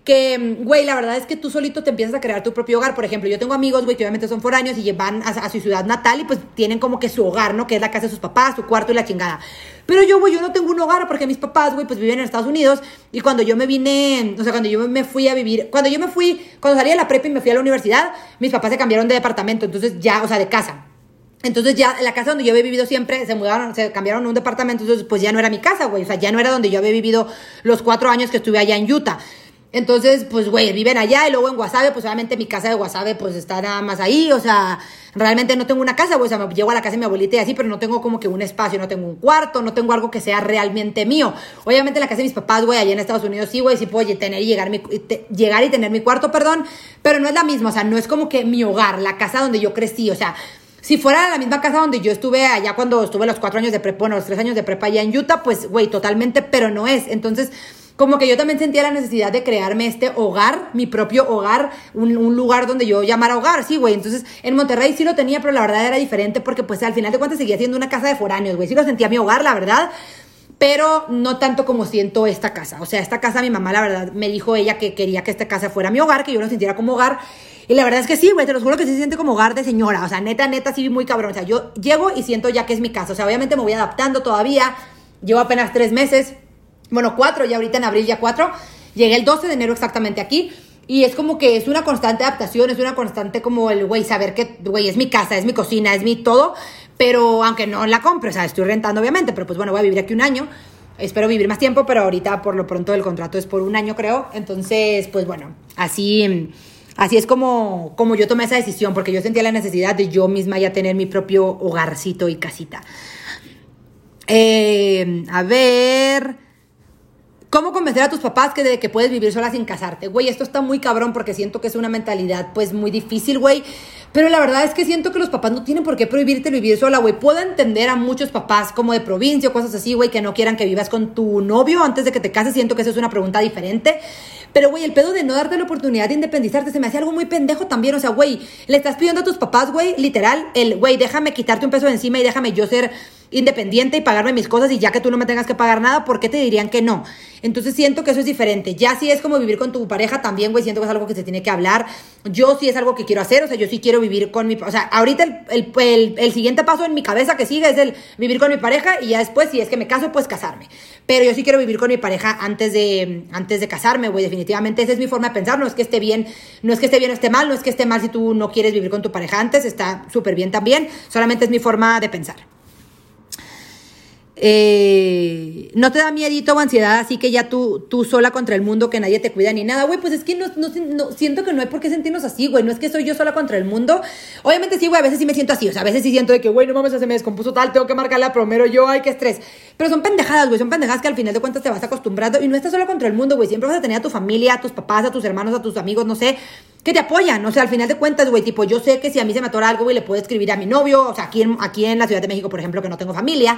que, güey, la verdad es que tú solito te empiezas a crear tu propio hogar. Por ejemplo, yo tengo amigos, güey, que obviamente son foráneos y van a, a su ciudad natal y pues tienen como que su hogar, ¿no? Que es la casa de sus papás, su cuarto y la chingada. Pero yo, güey, yo no tengo un hogar porque mis papás, güey, pues viven en Estados Unidos y cuando yo me vine, o sea, cuando yo me fui a vivir, cuando yo me fui, cuando salí de la prepa y me fui a la universidad, mis papás se cambiaron de departamento, entonces ya, o sea, de casa. Entonces ya la casa donde yo había vivido siempre se mudaron, se cambiaron a un departamento, entonces pues ya no era mi casa, güey. O sea, ya no era donde yo había vivido los cuatro años que estuve allá en Utah. Entonces, pues, güey, viven allá y luego en Guasave, pues obviamente mi casa de Guasave, pues está nada más ahí. O sea, realmente no tengo una casa, güey. O sea, me llego a la casa de mi abuelita y así, pero no tengo como que un espacio, no tengo un cuarto, no tengo algo que sea realmente mío. Obviamente en la casa de mis papás, güey, allá en Estados Unidos sí, güey, sí puedo tener y llegar, mi, llegar y tener mi cuarto, perdón, pero no es la misma. O sea, no es como que mi hogar, la casa donde yo crecí. O sea, si fuera la misma casa donde yo estuve allá cuando estuve los cuatro años de prepa, bueno, los tres años de prepa allá en Utah, pues, güey, totalmente, pero no es. Entonces, como que yo también sentía la necesidad de crearme este hogar, mi propio hogar, un, lugar donde yo llamara hogar, sí, güey. Entonces, en Monterrey sí lo tenía, pero la verdad era diferente porque, pues, al final de cuentas seguía siendo una casa de foráneos, güey. Sí lo sentía mi hogar, la verdad pero no tanto como siento esta casa. O sea, esta casa mi mamá, la verdad, me dijo ella que quería que esta casa fuera mi hogar, que yo lo sintiera como hogar. Y la verdad es que sí, güey, te lo juro que sí se siente como hogar de señora. O sea, neta, neta, sí, muy cabrón. O sea, yo llego y siento ya que es mi casa. O sea, obviamente me voy adaptando todavía. Llevo apenas tres meses. Bueno, cuatro, ya ahorita en abril ya cuatro. Llegué el 12 de enero exactamente aquí. Y es como que es una constante adaptación, es una constante como el, güey, saber que, güey, es mi casa, es mi cocina, es mi todo. Pero aunque no la compre, o sea, estoy rentando obviamente, pero pues bueno, voy a vivir aquí un año. Espero vivir más tiempo, pero ahorita por lo pronto el contrato es por un año, creo. Entonces, pues bueno, así, así es como, como yo tomé esa decisión, porque yo sentía la necesidad de yo misma ya tener mi propio hogarcito y casita. Eh, a ver. ¿Cómo convencer a tus papás que de que puedes vivir sola sin casarte? Güey, esto está muy cabrón porque siento que es una mentalidad pues muy difícil, güey. Pero la verdad es que siento que los papás no tienen por qué prohibirte vivir sola, güey. Puedo entender a muchos papás como de provincia o cosas así, güey, que no quieran que vivas con tu novio antes de que te cases. Siento que eso es una pregunta diferente. Pero, güey, el pedo de no darte la oportunidad de independizarte se me hace algo muy pendejo también. O sea, güey, le estás pidiendo a tus papás, güey, literal, el, güey, déjame quitarte un peso de encima y déjame yo ser independiente y pagarme mis cosas y ya que tú no me tengas que pagar nada, ¿por qué te dirían que no? Entonces siento que eso es diferente. Ya si es como vivir con tu pareja también, güey, siento que es algo que se tiene que hablar. Yo sí es algo que quiero hacer, o sea, yo sí quiero vivir con mi... O sea, ahorita el, el, el, siguiente paso en mi cabeza que sigue es el vivir con mi pareja y ya después, si es que me caso, pues casarme. Pero yo sí quiero vivir con mi pareja antes de, antes de casarme, güey, definitivamente. Esa es mi forma de pensar. No es que esté bien, no es que esté bien o esté mal, no es que esté mal si tú no quieres vivir con tu pareja antes, está súper bien también. Solamente es mi forma de pensar. Eh, no te da miedito o ansiedad, así que ya tú, tú sola contra el mundo, que nadie te cuida ni nada, güey, pues es que no, no, siento que no hay por qué sentirnos así, güey, no es que soy yo sola contra el mundo. Obviamente sí, güey, a veces sí me siento así, o sea, a veces sí siento de que, güey, no mames, se me descompuso tal, tengo que marcarla primero yo, ay, qué estrés. Pero son pendejadas, güey, son pendejadas que al final de cuentas te vas acostumbrando y no estás sola contra el mundo, güey, siempre vas a tener a tu familia, a tus papás, a tus hermanos, a tus amigos, no sé, que te apoyan, o sea, al final de cuentas, güey, tipo, yo sé que si a mí se me atora algo, güey, le puedo escribir a mi novio, o sea, aquí en, aquí en la Ciudad de México, por ejemplo, que no tengo familia,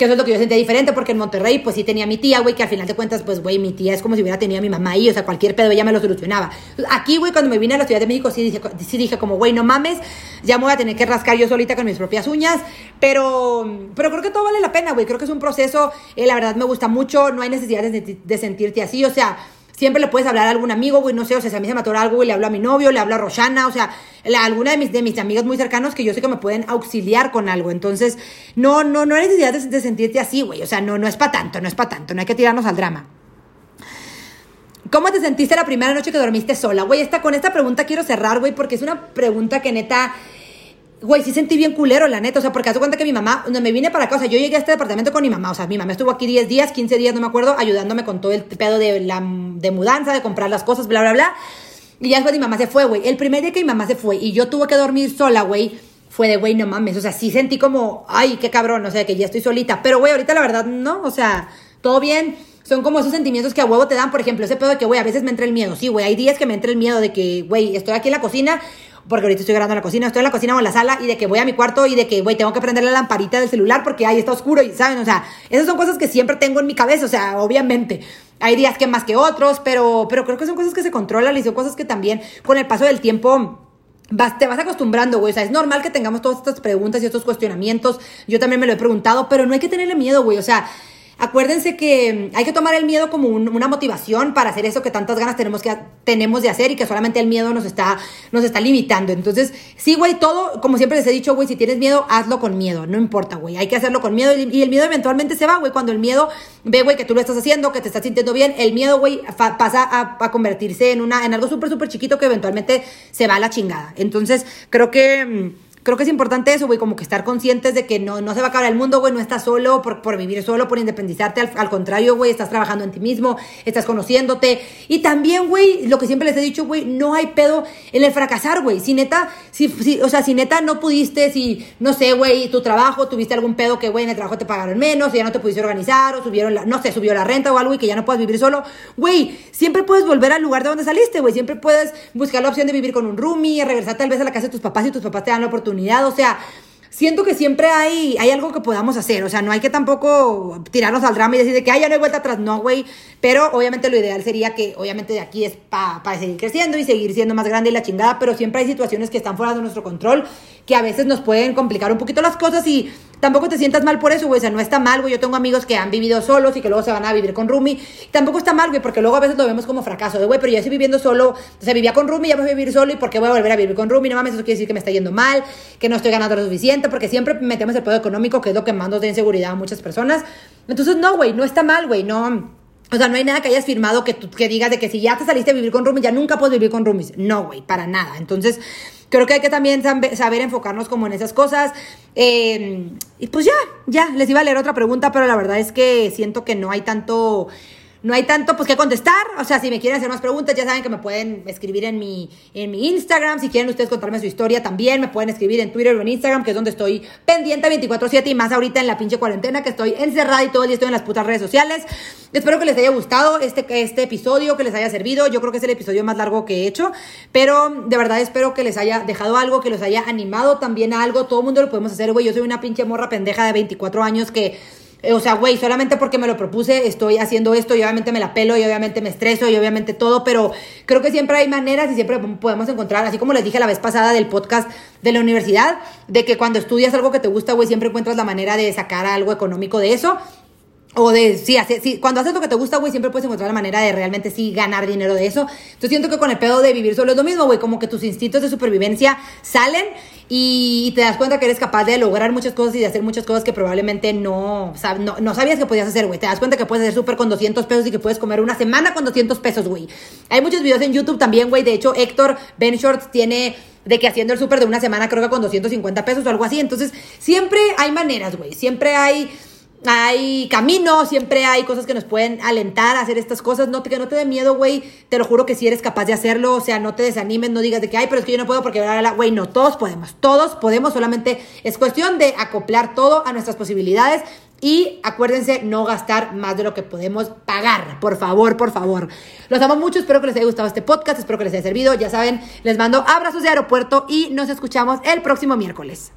que eso es lo que yo sentía diferente, porque en Monterrey, pues sí tenía mi tía, güey, que al final de cuentas, pues, güey, mi tía es como si hubiera tenido a mi mamá ahí, o sea, cualquier pedo ella me lo solucionaba. Aquí, güey, cuando me vine a la Ciudad de México, sí dije, sí dije como, güey, no mames, ya me voy a tener que rascar yo solita con mis propias uñas, pero, pero creo que todo vale la pena, güey, creo que es un proceso, eh, la verdad me gusta mucho, no hay necesidad de, de sentirte así, o sea, Siempre le puedes hablar a algún amigo, güey, no sé, o sea, si a mí se me atora algo, güey, le hablo a mi novio, le hablo a Roshana, o sea, a alguna de mis, de mis amigos muy cercanos que yo sé que me pueden auxiliar con algo. Entonces, no, no, no hay necesidad de, sentirte así, güey. O sea, no, no es para tanto, no es para tanto, no hay que tirarnos al drama. ¿Cómo te sentiste la primera noche que dormiste sola? Güey, esta, con esta pregunta quiero cerrar, güey, porque es una pregunta que neta Güey, sí sentí bien culero, la neta. O sea, porque hace cuenta que mi mamá, cuando me vine para acá, o sea, yo llegué a este departamento con mi mamá. O sea, mi mamá estuvo aquí 10 días, 15 días, no me acuerdo, ayudándome con todo el pedo de, la, de mudanza, de comprar las cosas, bla, bla, bla. Y ya después mi mamá se fue, güey. El primer día que mi mamá se fue y yo tuve que dormir sola, güey, fue de, güey, no mames. O sea, sí sentí como, ay, qué cabrón, o sea, que ya estoy solita. Pero, güey, ahorita la verdad, no. O sea, todo bien. Son como esos sentimientos que a huevo te dan, por ejemplo, ese pedo de que, güey, a veces me entra el miedo. Sí, güey, hay días que me entra el miedo de que, güey, estoy aquí en la cocina porque ahorita estoy grabando en la cocina, estoy en la cocina o en la sala y de que voy a mi cuarto y de que, güey, tengo que prender la lamparita del celular porque ahí está oscuro y, ¿saben? O sea, esas son cosas que siempre tengo en mi cabeza, o sea, obviamente. Hay días que más que otros, pero, pero creo que son cosas que se controlan y son cosas que también con el paso del tiempo... Te vas acostumbrando, güey. O sea, es normal que tengamos todas estas preguntas y estos cuestionamientos. Yo también me lo he preguntado, pero no hay que tenerle miedo, güey. O sea, Acuérdense que hay que tomar el miedo como una motivación para hacer eso que tantas ganas tenemos, que, tenemos de hacer y que solamente el miedo nos está, nos está limitando. Entonces, sí, güey, todo, como siempre les he dicho, güey, si tienes miedo, hazlo con miedo, no importa, güey, hay que hacerlo con miedo y, el miedo eventualmente se va, güey, cuando el miedo ve, güey, que tú lo estás haciendo, que te estás sintiendo bien, el miedo, güey, pasa a, a, convertirse en, una, en algo súper, súper chiquito que eventualmente se va a la chingada. Entonces, creo que mm, creo que es importante eso, güey, como que estar conscientes de que no, no se va a acabar el mundo, güey, no estás solo por, por vivir solo, por independizarte, al, contrario, güey, estás trabajando en ti mismo, estás conociéndote. Y también, güey, lo que siempre les he dicho, güey, no hay pedo en el fracasar, güey. Si neta, si, o sea, si neta no pudiste, si, no sé, güey, tu trabajo, tuviste algún pedo que, güey, en el trabajo te pagaron menos, o ya no te pudiste organizar, o subieron la, no sé, subió la renta o algo y que ya no puedas vivir solo, güey, siempre puedes volver al lugar de donde saliste, güey, siempre puedes buscar la opción de vivir con un roomie, regresar tal vez a la casa de tus papás y tus papás te dan la oportunidad o sea, siento que siempre hay, hay algo que podamos hacer, o sea, no hay que tampoco tirarnos al drama y decir de que, ay, ya no hay vuelta atrás, no, güey, pero obviamente lo ideal sería que, obviamente de aquí es para seguir creciendo y seguir siendo más grande y la chingada, pero siempre hay situaciones que están fuera de nuestro control, que a veces nos pueden complicar un poquito las cosas y tampoco te sientas mal por eso, güey. O sea, no está mal, güey. Yo tengo amigos que han vivido solos y que luego se van a vivir con Rumi. Tampoco está mal, güey, porque luego a veces lo vemos como fracaso. De, güey, pero yo estoy viviendo solo. O sea, vivía con Rumi, ya voy a vivir solo. ¿Y por qué voy a volver a vivir con Rumi? No mames, eso quiere decir que me está yendo mal, que no estoy ganando lo suficiente, porque siempre metemos el pedo económico, que es lo que manda de inseguridad a muchas personas. Entonces, no, güey, no está mal, güey. No. O sea, no hay nada que hayas firmado que, tú, que digas de que si ya te saliste a vivir con Rumi, ya nunca puedes vivir con roomies. No, güey, para nada. Entonces, creo que hay que también saber enfocarnos como en esas cosas. Eh, y pues ya, ya, les iba a leer otra pregunta, pero la verdad es que siento que no hay tanto no hay tanto pues que contestar. O sea, si me quieren hacer más preguntas, ya saben que me pueden escribir en mi, en mi Instagram. Si quieren ustedes contarme su historia también, me pueden escribir en Twitter o en Instagram, que es donde estoy pendiente 24-7 y más ahorita en la pinche cuarentena, que estoy encerrada y todo el día estoy en las putas redes sociales. Espero que les haya gustado este, este episodio, que les haya servido. Yo creo que es el episodio más largo que he hecho, pero de verdad espero que les haya dejado algo, que los haya animado también a algo. Todo el mundo lo podemos hacer, güey. Yo soy una pinche morra pendeja de 24 años que o sea, güey, solamente porque me lo propuse estoy haciendo esto y obviamente me la pelo y obviamente me estreso y obviamente todo, pero creo que siempre hay maneras y siempre podemos encontrar, así como les dije la vez pasada del podcast de la universidad, de que cuando estudias algo que te gusta, güey, siempre encuentras la manera de sacar algo económico de eso. O de, sí, sí, cuando haces lo que te gusta, güey, siempre puedes encontrar la manera de realmente sí ganar dinero de eso. Entonces siento que con el pedo de vivir solo es lo mismo, güey, como que tus instintos de supervivencia salen y te das cuenta que eres capaz de lograr muchas cosas y de hacer muchas cosas que probablemente no, no, no sabías que podías hacer, güey. Te das cuenta que puedes hacer súper con 200 pesos y que puedes comer una semana con 200 pesos, güey. Hay muchos videos en YouTube también, güey. De hecho, Héctor Ben Shorts tiene de que haciendo el súper de una semana creo que con 250 pesos o algo así. Entonces, siempre hay maneras, güey. Siempre hay hay camino, siempre hay cosas que nos pueden alentar a hacer estas cosas. No te, que no te dé miedo, güey. Te lo juro que si eres capaz de hacerlo, o sea, no te desanimes, no digas de que, ay, pero es que yo no puedo porque, güey, no, todos podemos, todos podemos, solamente es cuestión de acoplar todo a nuestras posibilidades. Y acuérdense, no gastar más de lo que podemos pagar. Por favor, por favor. Los amo mucho. Espero que les haya gustado este podcast. Espero que les haya servido. Ya saben, les mando abrazos de aeropuerto y nos escuchamos el próximo miércoles.